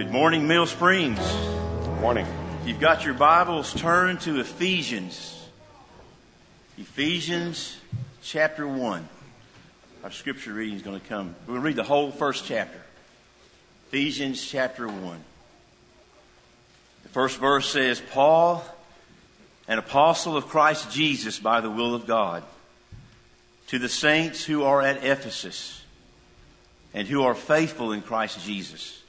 Good morning, Mill Springs. Good morning. If you've got your Bibles, turn to Ephesians. Ephesians chapter 1. Our scripture reading is going to come. We're going to read the whole first chapter. Ephesians chapter 1. The first verse says, Paul, an apostle of Christ Jesus by the will of God, to the saints who are at Ephesus and who are faithful in Christ Jesus.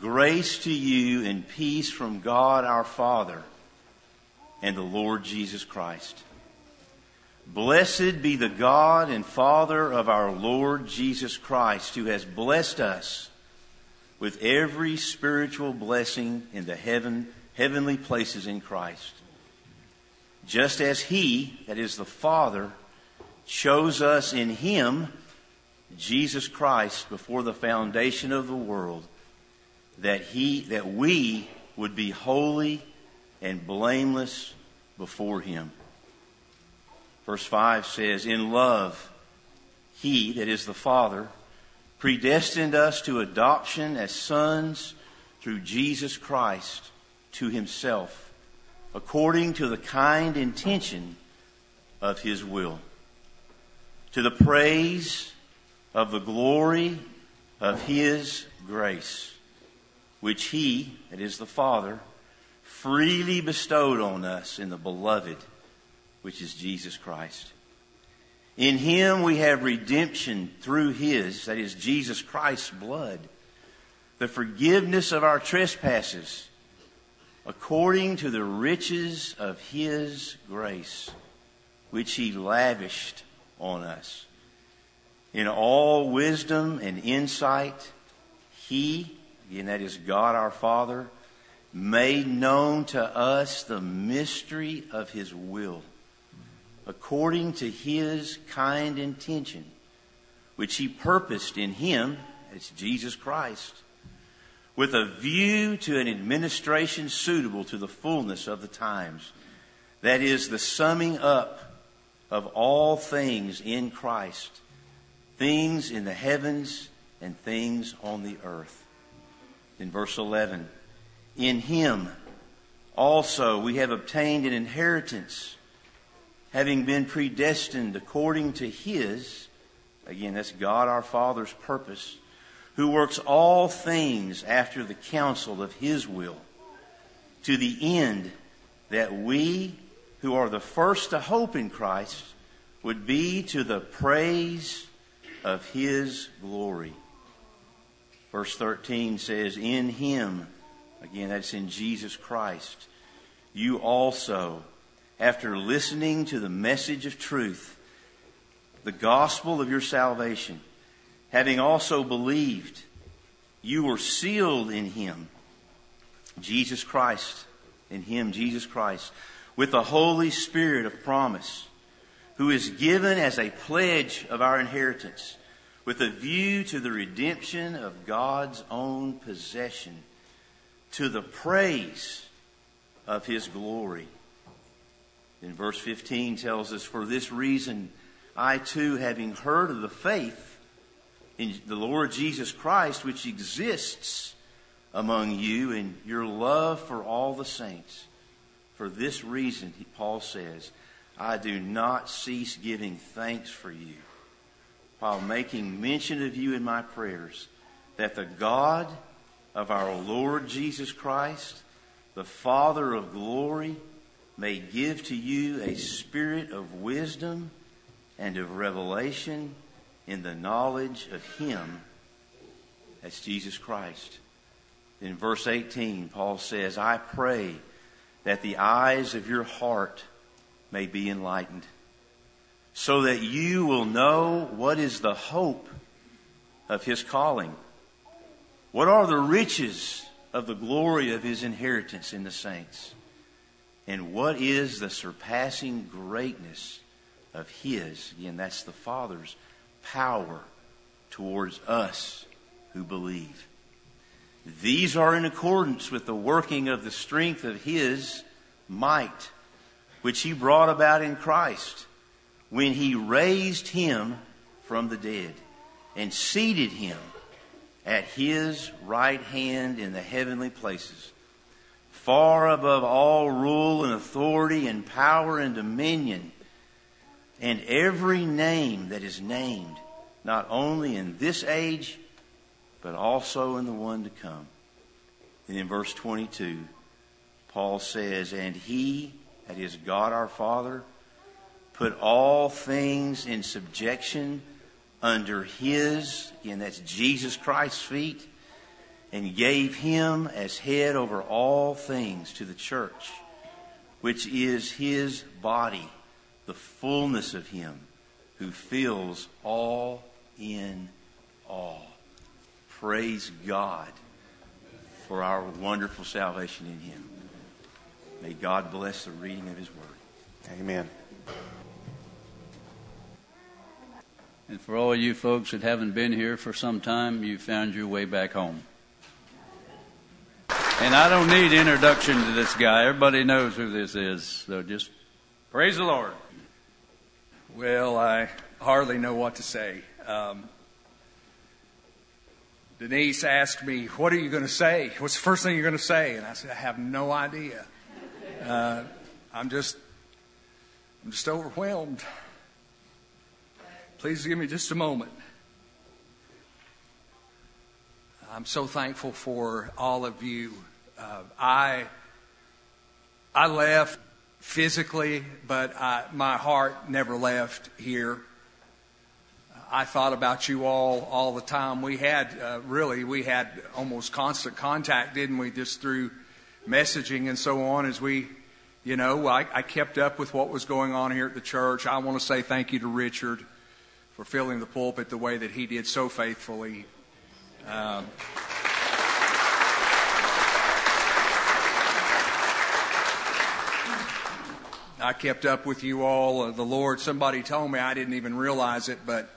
Grace to you and peace from God our Father and the Lord Jesus Christ. Blessed be the God and Father of our Lord Jesus Christ, who has blessed us with every spiritual blessing in the heaven, heavenly places in Christ. Just as He, that is the Father, chose us in Him, Jesus Christ, before the foundation of the world, that He, that we would be holy and blameless before Him. Verse 5 says, In love, He, that is the Father, predestined us to adoption as sons through Jesus Christ to Himself, according to the kind intention of His will, to the praise of the glory of His grace, which He, that is the Father, freely bestowed on us in the beloved which is Jesus Christ. In him we have redemption through his, that is Jesus Christ's blood, the forgiveness of our trespasses, according to the riches of his grace, which he lavished on us. In all wisdom and insight, he, and that is God our Father, made known to us the mystery of his will according to his kind intention, which he purposed in him, as Jesus Christ, with a view to an administration suitable to the fullness of the times. That is the summing up of all things in Christ, things in the heavens and things on the earth. In verse 11, in him also we have obtained an inheritance having been predestined according to his, again, that's God our Father's purpose, who works all things after the counsel of his will, to the end that we who are the first to hope in Christ would be to the praise of his glory. Verse 13 says, In him, again, that's in Jesus Christ, you also after listening to the message of truth, the gospel of your salvation, having also believed, you were sealed in him, Jesus Christ, in him, Jesus Christ, with the Holy Spirit of promise, who is given as a pledge of our inheritance, with a view to the redemption of God's own possession, to the praise of his glory. In verse 15 tells us, For this reason, I too, having heard of the faith in the Lord Jesus Christ, which exists among you and your love for all the saints, for this reason, Paul says, I do not cease giving thanks for you while making mention of you in my prayers, that the God of our Lord Jesus Christ, the Father of glory, may give to you a spirit of wisdom and of revelation in the knowledge of Him. That's Jesus Christ. In verse 18, Paul says, I pray that the eyes of your heart may be enlightened, so that you will know what is the hope of His calling. What are the riches of the glory of His inheritance in the saints? And what is the surpassing greatness of His? Again, that's the Father's power towards us who believe. These are in accordance with the working of the strength of His might, which He brought about in Christ when He raised Him from the dead and seated Him at his right hand in the heavenly places, far above all rule and authority and power and dominion, and every name that is named, not only in this age, but also in the one to come. And in verse 22, Paul says, And he, that is God our Father, put all things in subjection under his, again, that's Jesus Christ's feet, and gave him as head over all things to the church, which is his body, the fullness of him who fills all in all. Praise God for our wonderful salvation in him. May God bless the reading of his word. Amen. And for all you folks that haven't been here for some time, you found your way back home. And I don't need introduction to this guy. Everybody knows who this is. So just praise the Lord. Well, I hardly know what to say. Um, Denise asked me, What are you going to say? What's the first thing you're going to say? And I said, I have no idea. Uh, I'm just, I'm just overwhelmed. Please give me just a moment. I'm so thankful for all of you. Uh, I I left physically, but I, my heart never left here. I thought about you all all the time. We had uh, really we had almost constant contact, didn't we? Just through messaging and so on. As we, you know, I, I kept up with what was going on here at the church. I want to say thank you to Richard for filling the pulpit the way that he did so faithfully. Um, I kept up with you all. Uh, the Lord, somebody told me, I didn't even realize it, but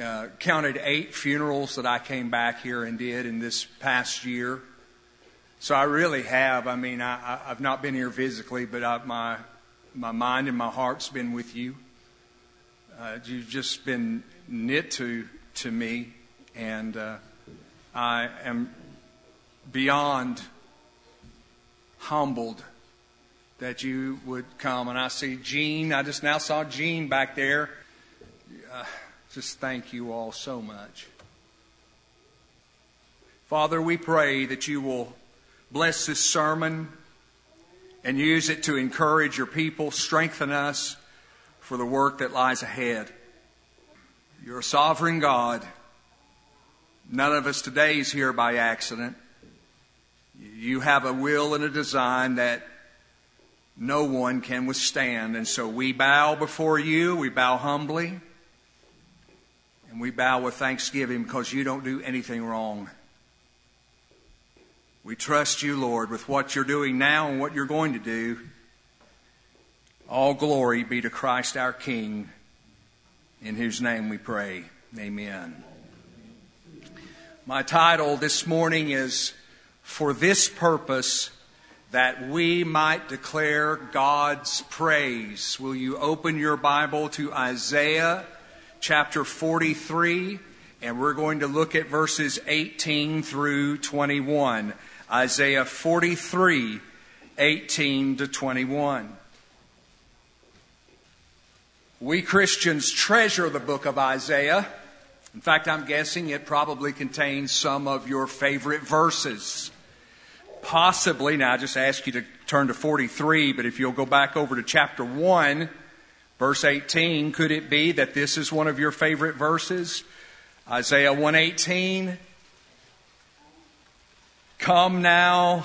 uh, counted eight funerals that I came back here and did in this past year. So I really have. I mean, I, have not been here physically, but I, my my mind and my heart's been with you. Uh, you've just been knit to to me, and uh, I am beyond humbled that you would come. And I see Jean. I just now saw Jean back there. Uh, just thank you all so much. Father, we pray that you will bless this sermon and use it to encourage your people, strengthen us for the work that lies ahead. You're a sovereign God. None of us today is here by accident. You have a will and a design that no one can withstand. And so we bow before you, we bow humbly, and we bow with thanksgiving because you don't do anything wrong. We trust you, Lord, with what you're doing now and what you're going to do. All glory be to Christ our King, in whose name we pray. Amen. My title this morning is For This Purpose That We Might Declare God's Praise. Will you open your Bible to Isaiah chapter 43? And we're going to look at verses 18 through 21. Isaiah 43, 18 to 21. We Christians treasure the book of Isaiah. In fact, I'm guessing it probably contains some of your favorite verses. Possibly, now I just ask you to turn to 43, but if you'll go back over to chapter 1, verse 18, could it be that this is one of your favorite verses? Isaiah 118. Come now,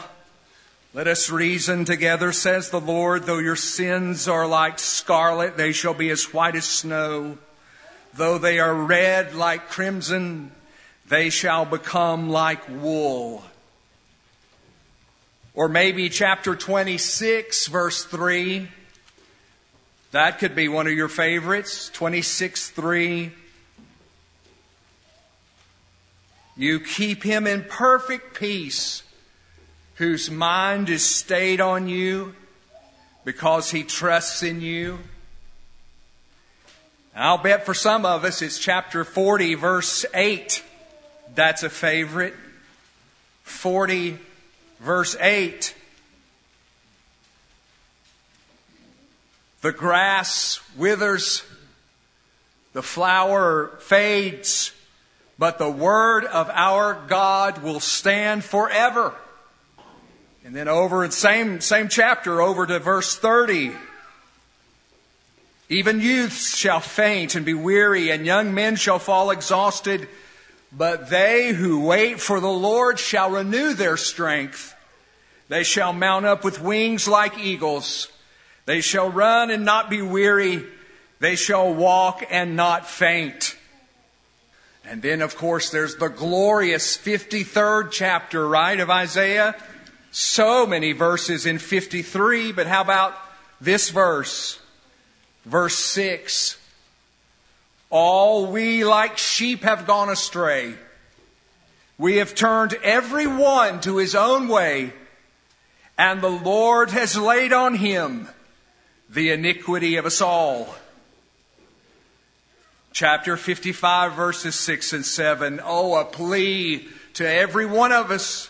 let us reason together, says the Lord. Though your sins are like scarlet, they shall be as white as snow. Though they are red like crimson, they shall become like wool. Or maybe chapter 26, verse 3. That could be one of your favorites. 26, 3. You keep him in perfect peace whose mind is stayed on you because he trusts in you. I'll bet for some of us it's chapter 40, verse 8. That's a favorite. 40, verse 8. The grass withers, the flower fades, but the word of our God will stand forever. And then over in same same chapter over to verse 30. Even youths shall faint and be weary and young men shall fall exhausted, but they who wait for the Lord shall renew their strength. They shall mount up with wings like eagles. They shall run and not be weary. They shall walk and not faint. And then, of course, there's the glorious 53rd chapter, right, of Isaiah. So many verses in 53, but how about this verse? Verse 6. All we like sheep have gone astray. We have turned every one to his own way, and the Lord has laid on him the iniquity of us all. Chapter 55, verses 6 and 7. Oh, a plea to every one of us.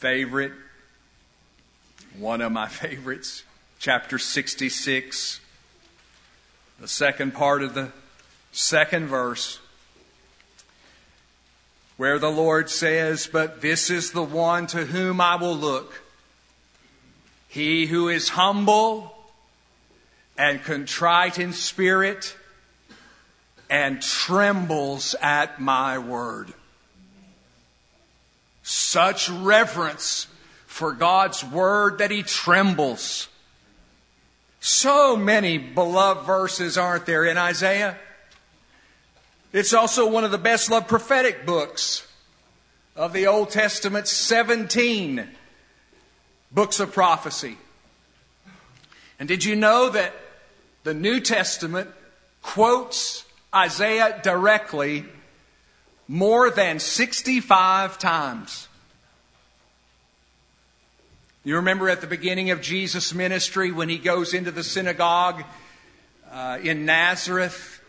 favorite, one of my favorites, chapter 66, the second part of the second verse, where the Lord says, But this is the one to whom I will look. He who is humble and contrite in spirit and trembles at my word. Such reverence for God's word that he trembles. So many beloved verses aren't there in Isaiah? It's also one of the best loved prophetic books of the Old Testament, 17 books of prophecy. And did you know that the New Testament quotes Isaiah directly more than 65 times. You remember at the beginning of Jesus' ministry when he goes into the synagogue uh, in Nazareth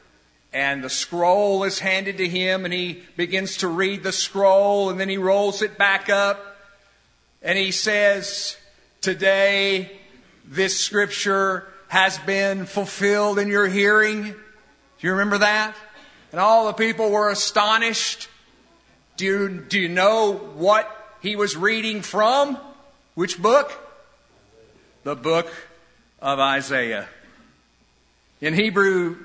and the scroll is handed to him and he begins to read the scroll and then he rolls it back up and he says, Today this scripture has been fulfilled in your hearing. Do you remember that? And all the people were astonished. Do you, do you know what he was reading from? Which book? The book of Isaiah. In Hebrew,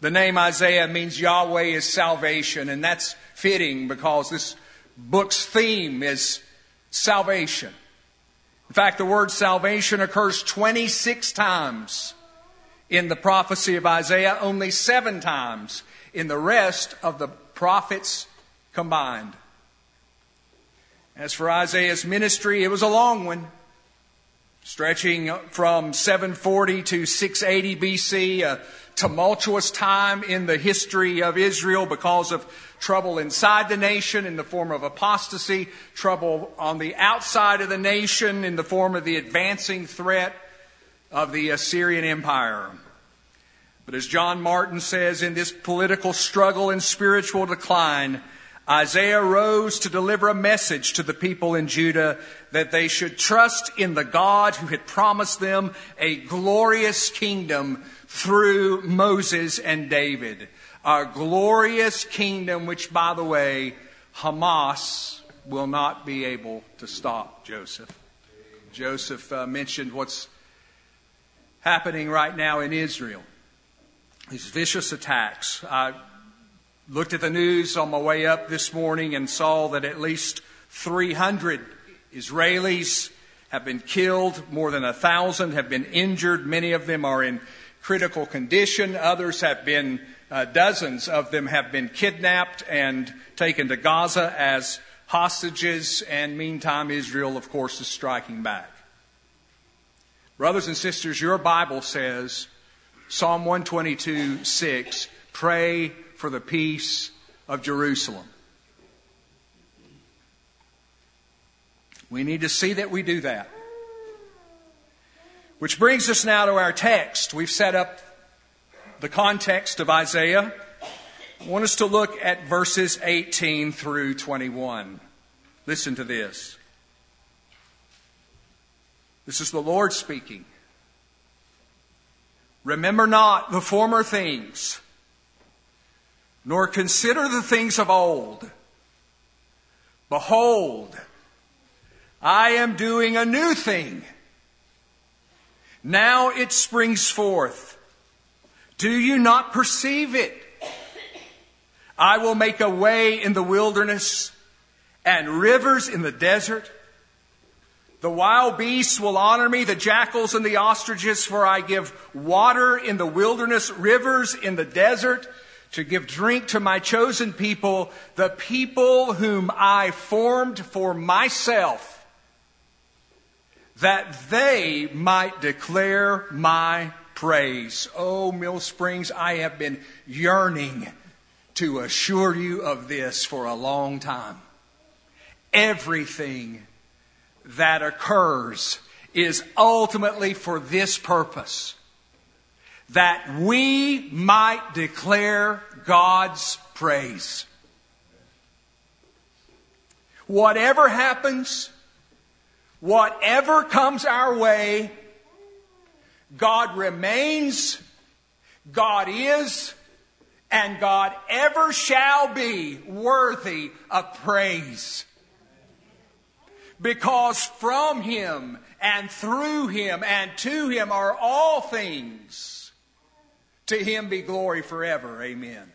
the name Isaiah means Yahweh is salvation, and that's fitting because this book's theme is salvation. In fact, the word salvation occurs 26 times in the prophecy of Isaiah, only seven times in the rest of the prophets combined. As for Isaiah's ministry, it was a long one, stretching from 740 to 680 BC, a tumultuous time in the history of Israel because of trouble inside the nation in the form of apostasy, trouble on the outside of the nation in the form of the advancing threat of the Assyrian Empire. But as John Martin says, in this political struggle and spiritual decline, Isaiah rose to deliver a message to the people in Judah that they should trust in the God who had promised them a glorious kingdom through Moses and David a glorious kingdom, which, by the way, Hamas will not be able to stop, Joseph. Joseph uh, mentioned what's happening right now in Israel. These vicious attacks. I looked at the news on my way up this morning and saw that at least 300 Israelis have been killed, more than a thousand have been injured, many of them are in critical condition, others have been, uh, dozens of them have been kidnapped and taken to Gaza as hostages, and meantime, Israel, of course, is striking back. Brothers and sisters, your Bible says, Psalm 122 6, pray for the peace of Jerusalem. We need to see that we do that. Which brings us now to our text. We've set up the context of Isaiah. I want us to look at verses 18 through 21. Listen to this. This is the Lord speaking. Remember not the former things, nor consider the things of old. Behold, I am doing a new thing. Now it springs forth. Do you not perceive it? I will make a way in the wilderness and rivers in the desert. The wild beasts will honor me, the jackals and the ostriches, for I give water in the wilderness, rivers in the desert, to give drink to my chosen people, the people whom I formed for myself that they might declare my praise. Oh, Mill Springs, I have been yearning to assure you of this for a long time. Everything that occurs is ultimately for this purpose that we might declare God's praise. Whatever happens, Whatever comes our way, God remains, God is, and God ever shall be worthy of praise. Because from Him and through Him and to Him are all things. To Him be glory forever. Amen.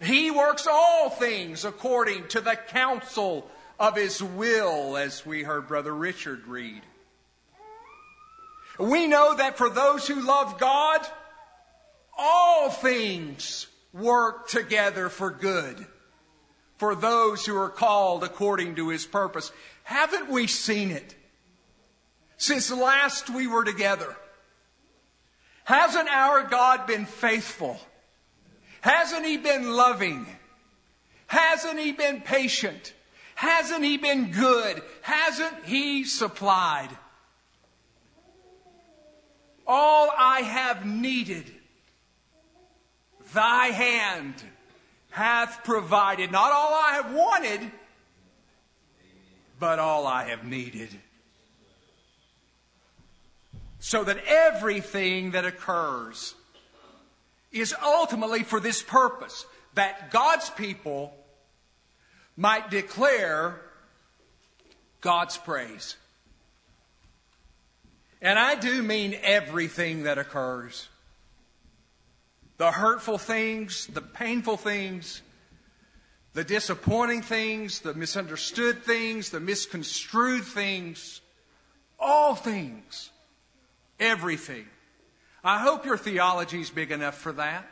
He works all things according to the counsel of his will, as we heard Brother Richard read. We know that for those who love God, all things work together for good for those who are called according to his purpose. Haven't we seen it since last we were together? Hasn't our God been faithful? Hasn't he been loving? Hasn't he been patient? Hasn't He been good? Hasn't He supplied? All I have needed, Thy hand hath provided. Not all I have wanted, but all I have needed. So that everything that occurs is ultimately for this purpose that God's people might declare God's praise. And I do mean everything that occurs the hurtful things, the painful things, the disappointing things, the misunderstood things, the misconstrued things, all things, everything. I hope your theology is big enough for that.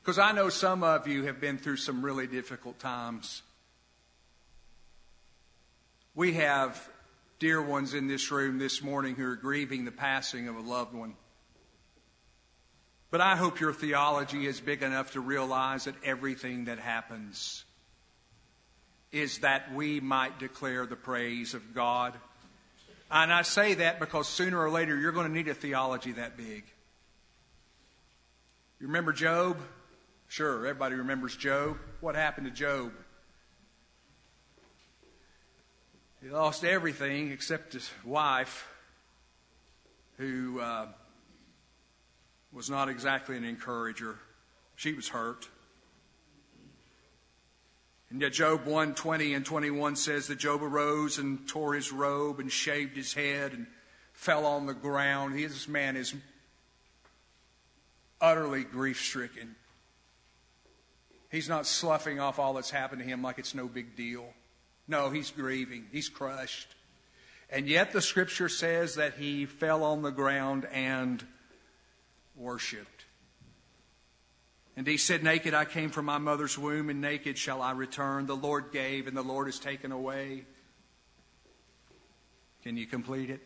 Because I know some of you have been through some really difficult times. We have dear ones in this room this morning who are grieving the passing of a loved one. But I hope your theology is big enough to realize that everything that happens is that we might declare the praise of God. And I say that because sooner or later you're going to need a theology that big. You remember Job? Sure, everybody remembers Job. What happened to Job? He lost everything except his wife, who uh, was not exactly an encourager. She was hurt. And yet Job 1 20 and 21 says that Job arose and tore his robe and shaved his head and fell on the ground. This man is utterly grief stricken. He's not sloughing off all that's happened to him like it's no big deal. No, he's grieving. He's crushed. And yet the scripture says that he fell on the ground and worshiped. And he said, Naked I came from my mother's womb, and naked shall I return. The Lord gave, and the Lord has taken away. Can you complete it?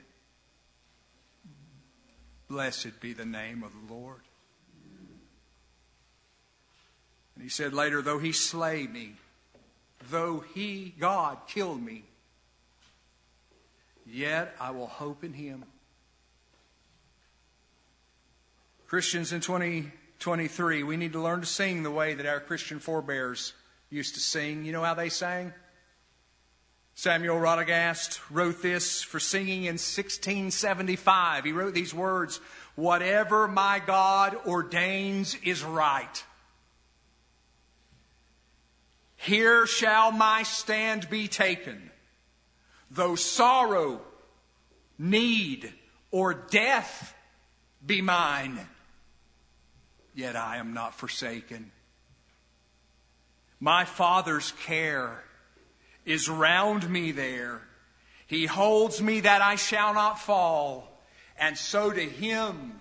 Blessed be the name of the Lord. And he said later, Though he slay me, though he, God, kill me, yet I will hope in him. Christians in 2023, we need to learn to sing the way that our Christian forebears used to sing. You know how they sang? Samuel Rodigast wrote this for singing in 1675. He wrote these words Whatever my God ordains is right. Here shall my stand be taken. Though sorrow, need, or death be mine, yet I am not forsaken. My Father's care is round me there. He holds me that I shall not fall, and so to Him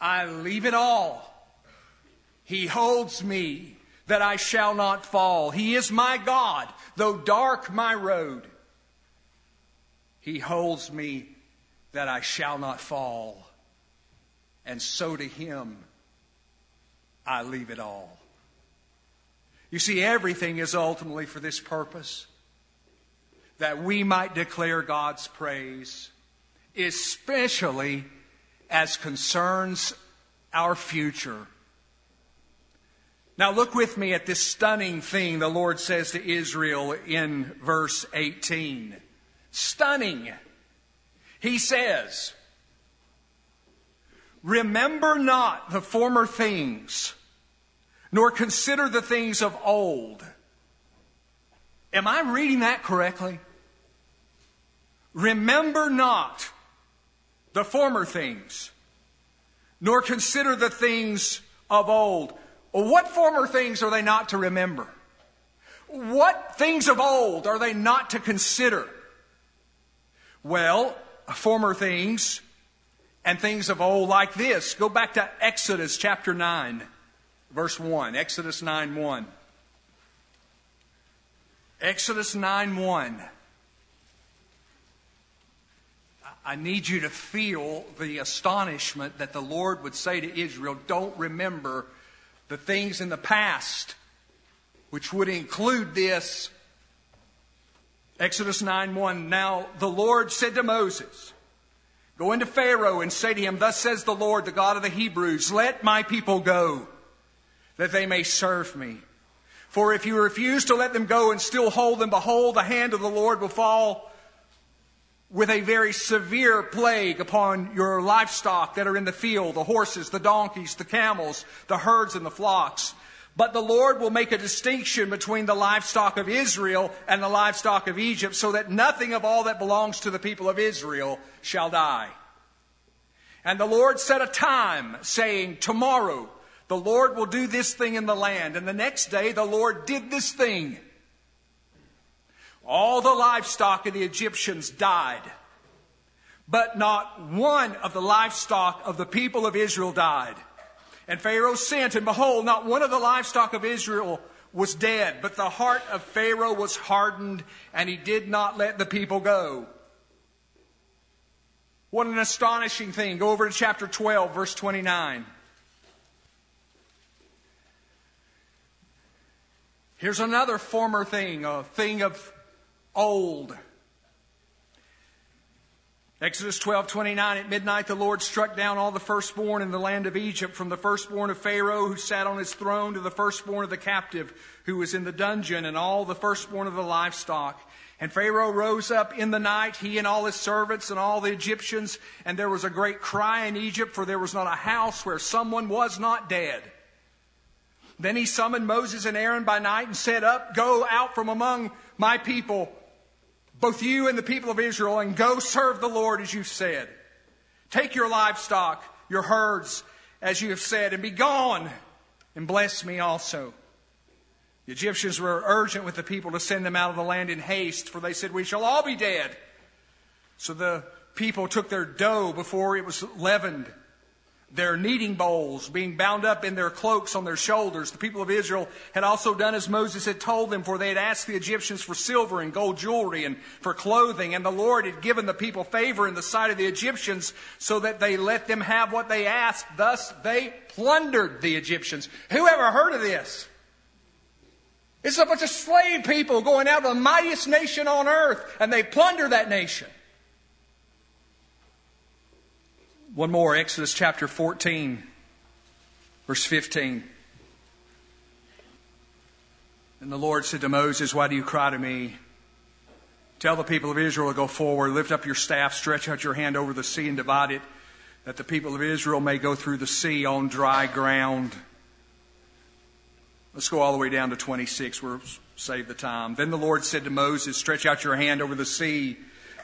I leave it all. He holds me that I shall not fall. He is my God, though dark my road. He holds me that I shall not fall. And so to him I leave it all. You see, everything is ultimately for this purpose that we might declare God's praise, especially as concerns our future. Now look with me at this stunning thing the Lord says to Israel in verse 18. Stunning. He says, Remember not the former things, nor consider the things of old. Am I reading that correctly? Remember not the former things, nor consider the things of old. What former things are they not to remember? What things of old are they not to consider? Well, former things and things of old like this. Go back to Exodus chapter 9, verse 1. Exodus 9 1. Exodus 9 1. I need you to feel the astonishment that the Lord would say to Israel, Don't remember the things in the past, which would include this. Exodus 9 1. Now the Lord said to Moses, Go into Pharaoh and say to him, Thus says the Lord, the God of the Hebrews, let my people go, that they may serve me. For if you refuse to let them go and still hold them, behold, the hand of the Lord will fall with a very severe plague upon your livestock that are in the field the horses, the donkeys, the camels, the herds, and the flocks. But the Lord will make a distinction between the livestock of Israel and the livestock of Egypt, so that nothing of all that belongs to the people of Israel shall die. And the Lord set a time, saying, Tomorrow the Lord will do this thing in the land. And the next day the Lord did this thing. All the livestock of the Egyptians died, but not one of the livestock of the people of Israel died. And Pharaoh sent, and behold, not one of the livestock of Israel was dead, but the heart of Pharaoh was hardened, and he did not let the people go. What an astonishing thing. Go over to chapter 12, verse 29. Here's another former thing, a thing of old. Exodus 12, 29, at midnight the Lord struck down all the firstborn in the land of Egypt, from the firstborn of Pharaoh who sat on his throne to the firstborn of the captive who was in the dungeon, and all the firstborn of the livestock. And Pharaoh rose up in the night, he and all his servants and all the Egyptians, and there was a great cry in Egypt, for there was not a house where someone was not dead. Then he summoned Moses and Aaron by night and said, Up, go out from among my people, both you and the people of Israel, and go serve the Lord as you've said. Take your livestock, your herds, as you have said, and be gone, and bless me also. The Egyptians were urgent with the people to send them out of the land in haste, for they said, We shall all be dead. So the people took their dough before it was leavened their kneading bowls being bound up in their cloaks on their shoulders. The people of Israel had also done as Moses had told them, for they had asked the Egyptians for silver and gold jewelry and for clothing, and the Lord had given the people favor in the sight of the Egyptians, so that they let them have what they asked. Thus they plundered the Egyptians. Who ever heard of this? It's a bunch of slave people going out to the mightiest nation on earth, and they plunder that nation. One more, Exodus chapter 14, verse 15. And the Lord said to Moses, Why do you cry to me? Tell the people of Israel to go forward, lift up your staff, stretch out your hand over the sea and divide it, that the people of Israel may go through the sea on dry ground. Let's go all the way down to 26. We'll save the time. Then the Lord said to Moses, Stretch out your hand over the sea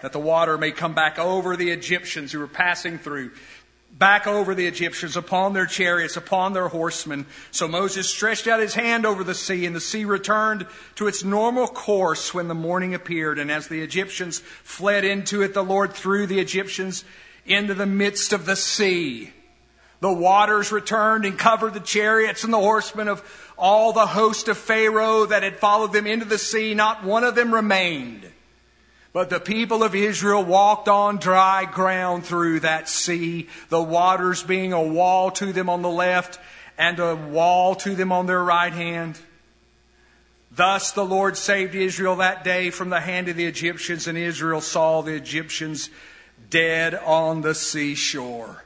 that the water may come back over the Egyptians who were passing through, back over the Egyptians upon their chariots, upon their horsemen. So Moses stretched out his hand over the sea, and the sea returned to its normal course when the morning appeared. And as the Egyptians fled into it, the Lord threw the Egyptians into the midst of the sea. The waters returned and covered the chariots and the horsemen of all the host of Pharaoh that had followed them into the sea. Not one of them remained. But the people of Israel walked on dry ground through that sea, the waters being a wall to them on the left and a wall to them on their right hand. Thus the Lord saved Israel that day from the hand of the Egyptians, and Israel saw the Egyptians dead on the seashore.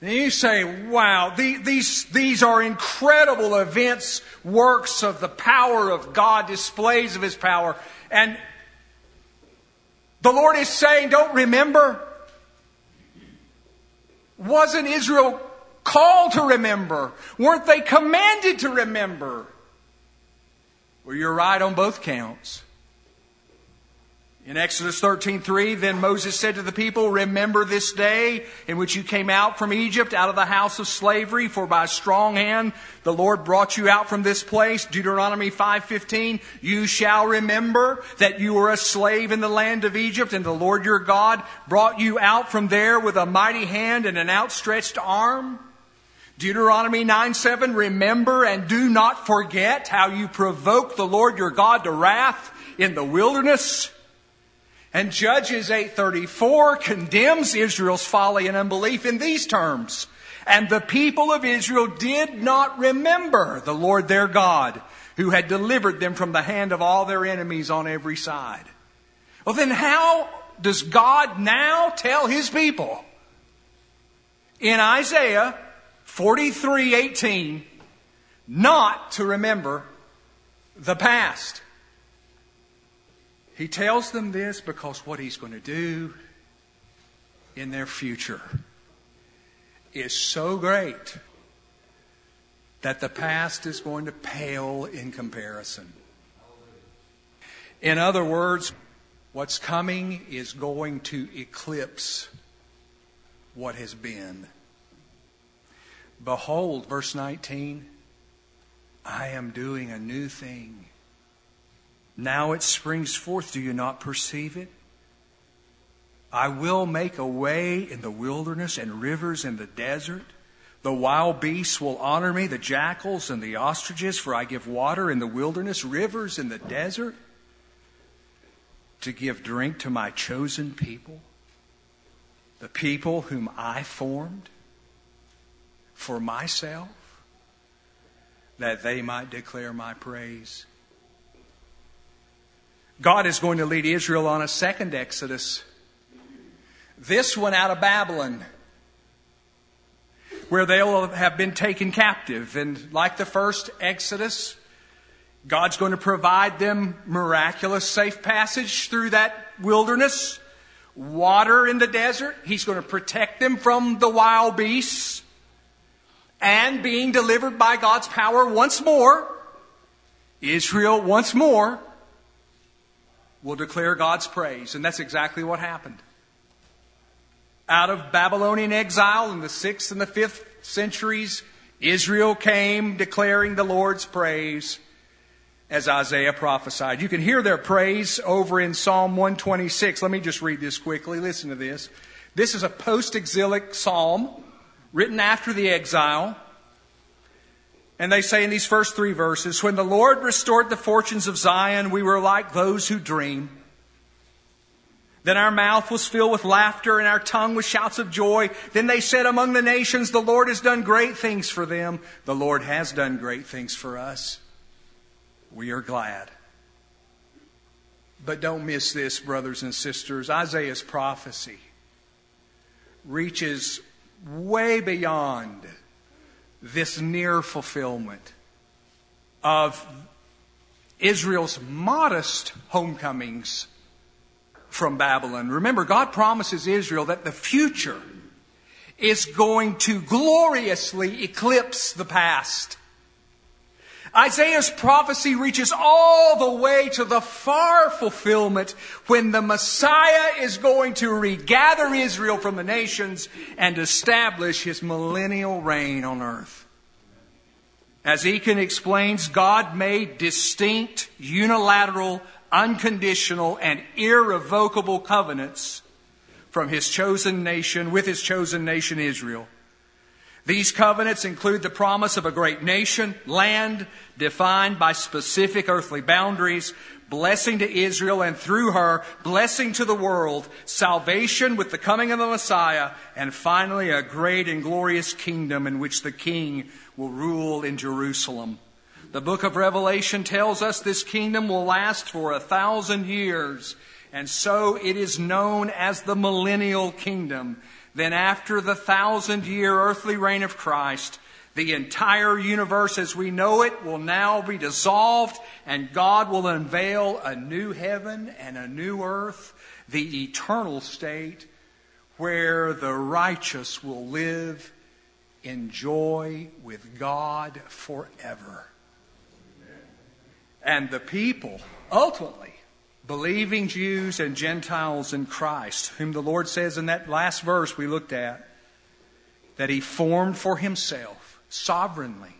And you say, wow, these, these are incredible events, works of the power of God, displays of His power. And the Lord is saying, don't remember. Wasn't Israel called to remember? Weren't they commanded to remember? Well, you're right on both counts. In Exodus 13:3, then Moses said to the people, "Remember this day in which you came out from Egypt, out of the house of slavery, for by strong hand the Lord brought you out from this place." Deuteronomy 5:15, "You shall remember that you were a slave in the land of Egypt, and the Lord your God brought you out from there with a mighty hand and an outstretched arm." Deuteronomy 9 7, remember and do not forget how you provoked the Lord your God to wrath in the wilderness. And Judges 8:34 condemns Israel's folly and unbelief in these terms. And the people of Israel did not remember the Lord their God, who had delivered them from the hand of all their enemies on every side. Well, then how does God now tell his people in Isaiah 43:18 not to remember the past? He tells them this because what he's going to do in their future is so great that the past is going to pale in comparison. In other words, what's coming is going to eclipse what has been. Behold, verse 19, I am doing a new thing. Now it springs forth. Do you not perceive it? I will make a way in the wilderness and rivers in the desert. The wild beasts will honor me, the jackals and the ostriches, for I give water in the wilderness, rivers in the desert, to give drink to my chosen people, the people whom I formed for myself, that they might declare my praise. God is going to lead Israel on a second exodus. This one out of Babylon, where they'll have been taken captive. And like the first exodus, God's going to provide them miraculous safe passage through that wilderness, water in the desert. He's going to protect them from the wild beasts. and being delivered by God's power once more, Israel once more will declare God's praise. And that's exactly what happened. Out of Babylonian exile in the 6th and the 5th centuries, Israel came declaring the Lord's praise as Isaiah prophesied. You can hear their praise over in Psalm 126. Let me just read this quickly. Listen to this. This is a post exilic psalm written after the exile. And they say in these first three verses When the Lord restored the fortunes of Zion, we were like those who dream. Then our mouth was filled with laughter and our tongue with shouts of joy. Then they said among the nations, The Lord has done great things for them. The Lord has done great things for us. We are glad. But don't miss this, brothers and sisters. Isaiah's prophecy reaches way beyond this near fulfillment of Israel's modest homecomings from Babylon. Remember, God promises Israel that the future is going to gloriously eclipse the past. Isaiah's prophecy reaches all the way to the far fulfillment when the Messiah is going to regather Israel from the nations and establish his millennial reign on earth. As Ekin explains, God made distinct, unilateral, unconditional, and irrevocable covenants from his chosen nation, with his chosen nation Israel. These covenants include the promise of a great nation, land defined by specific earthly boundaries, blessing to Israel and through her, blessing to the world, salvation with the coming of the Messiah, and finally a great and glorious kingdom in which the king will rule in Jerusalem. The book of Revelation tells us this kingdom will last for a thousand years, and so it is known as the millennial kingdom then after the thousand year earthly reign of Christ, the entire universe as we know it will now be dissolved, and God will unveil a new heaven and a new earth, the eternal state where the righteous will live in joy with God forever. And the people, ultimately, believing Jews and Gentiles in Christ, whom the Lord says in that last verse we looked at, that He formed for Himself sovereignly,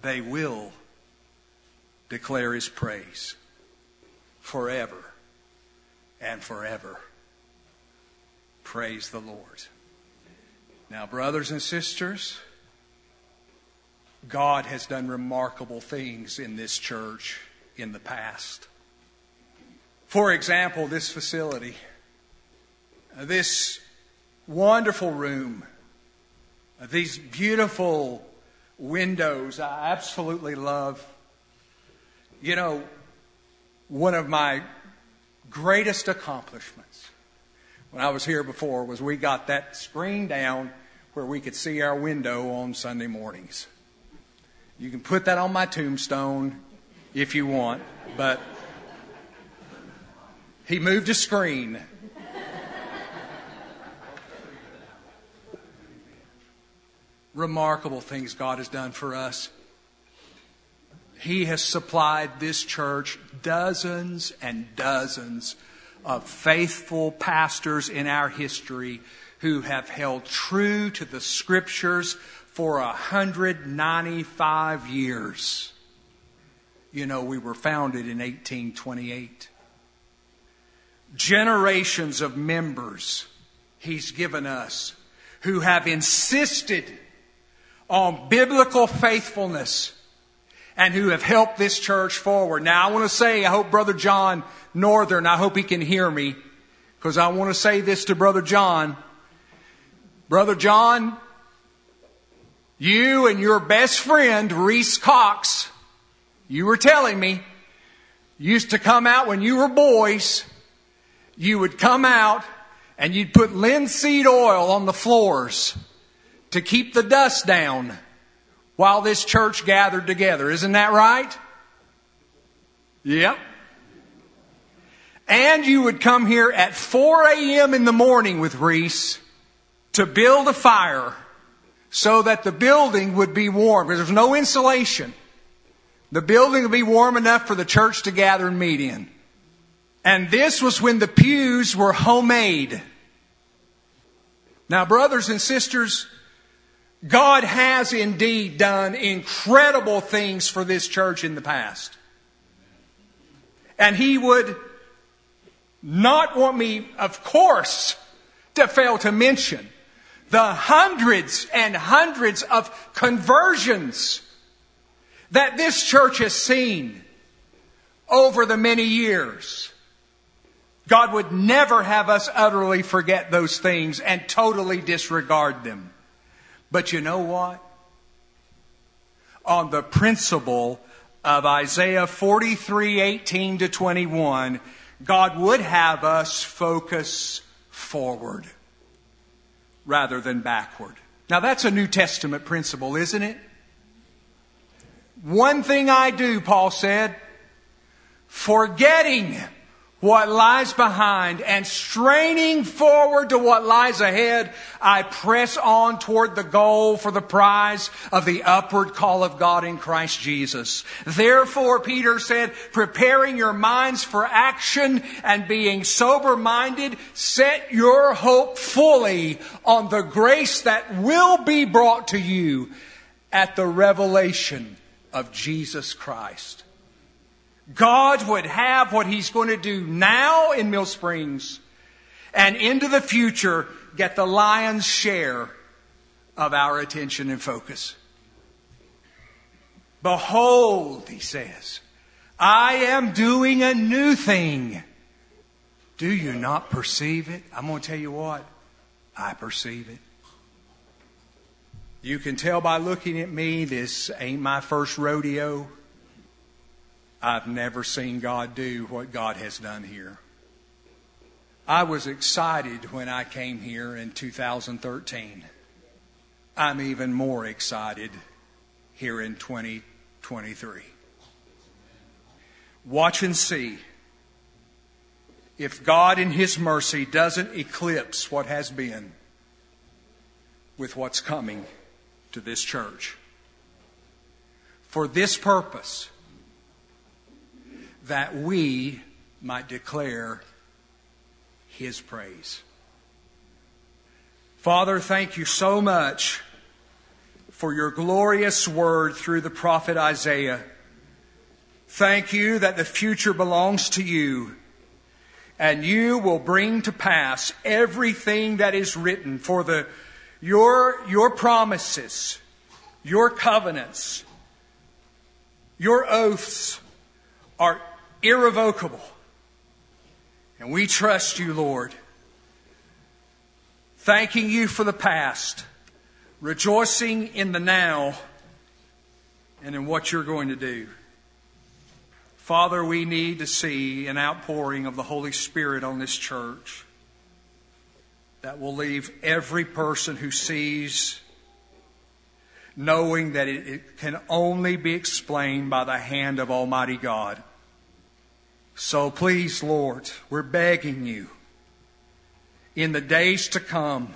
they will declare His praise forever and forever. Praise the Lord. Now, brothers and sisters, God has done remarkable things in this church in the past. For example, this facility, uh, this wonderful room, uh, these beautiful windows, I absolutely love. You know, one of my greatest accomplishments when I was here before was we got that screen down where we could see our window on Sunday mornings. You can put that on my tombstone if you want, but he moved a screen. Remarkable things God has done for us. He has supplied this church dozens and dozens of faithful pastors in our history who have held true to the scriptures for 195 years. You know, we were founded in 1828 generations of members He's given us who have insisted on biblical faithfulness and who have helped this church forward. Now, I want to say, I hope Brother John Northern, I hope he can hear me because I want to say this to Brother John. Brother John, you and your best friend, Reese Cox, you were telling me, used to come out when you were boys you would come out and you'd put linseed oil on the floors to keep the dust down while this church gathered together. Isn't that right? Yep. And you would come here at 4 a.m. in the morning with Reese to build a fire so that the building would be warm because there's no insulation. The building would be warm enough for the church to gather and meet in. And this was when the pews were homemade. Now, brothers and sisters, God has indeed done incredible things for this church in the past. And He would not want me, of course, to fail to mention the hundreds and hundreds of conversions that this church has seen over the many years. God would never have us utterly forget those things and totally disregard them. But you know what? On the principle of Isaiah 43, 18 to 21, God would have us focus forward rather than backward. Now that's a New Testament principle, isn't it? One thing I do, Paul said, forgetting what lies behind and straining forward to what lies ahead, I press on toward the goal for the prize of the upward call of God in Christ Jesus. Therefore, Peter said, preparing your minds for action and being sober minded, set your hope fully on the grace that will be brought to you at the revelation of Jesus Christ. God would have what He's going to do now in Mill Springs and into the future get the lion's share of our attention and focus. Behold, He says, I am doing a new thing. Do you not perceive it? I'm going to tell you what, I perceive it. You can tell by looking at me, this ain't my first rodeo. I've never seen God do what God has done here. I was excited when I came here in 2013. I'm even more excited here in 2023. Watch and see if God in His mercy doesn't eclipse what has been with what's coming to this church. For this purpose, that we might declare his praise. Father, thank you so much for your glorious word through the prophet Isaiah. Thank you that the future belongs to you and you will bring to pass everything that is written for the your your promises, your covenants, your oaths are irrevocable. And we trust you, Lord. Thanking you for the past, rejoicing in the now, and in what you're going to do. Father, we need to see an outpouring of the Holy Spirit on this church that will leave every person who sees knowing that it, it, can only be explained by the hand of Almighty God. So please, Lord, we're begging you in the days to come,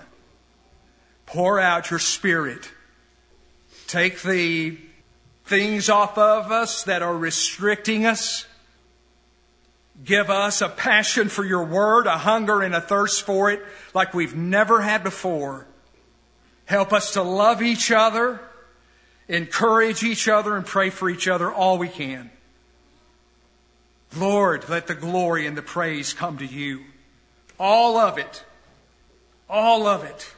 pour out your Spirit. Take the things off of us that are restricting us. Give us a passion for your word, a hunger and a thirst for it like we've never had before. Help us to love each other, encourage each other, and pray for each other all we can. Lord, let the glory and the praise come to you. All of it. All of it.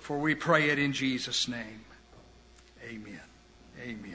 For we pray it in Jesus' name. Amen. Amen.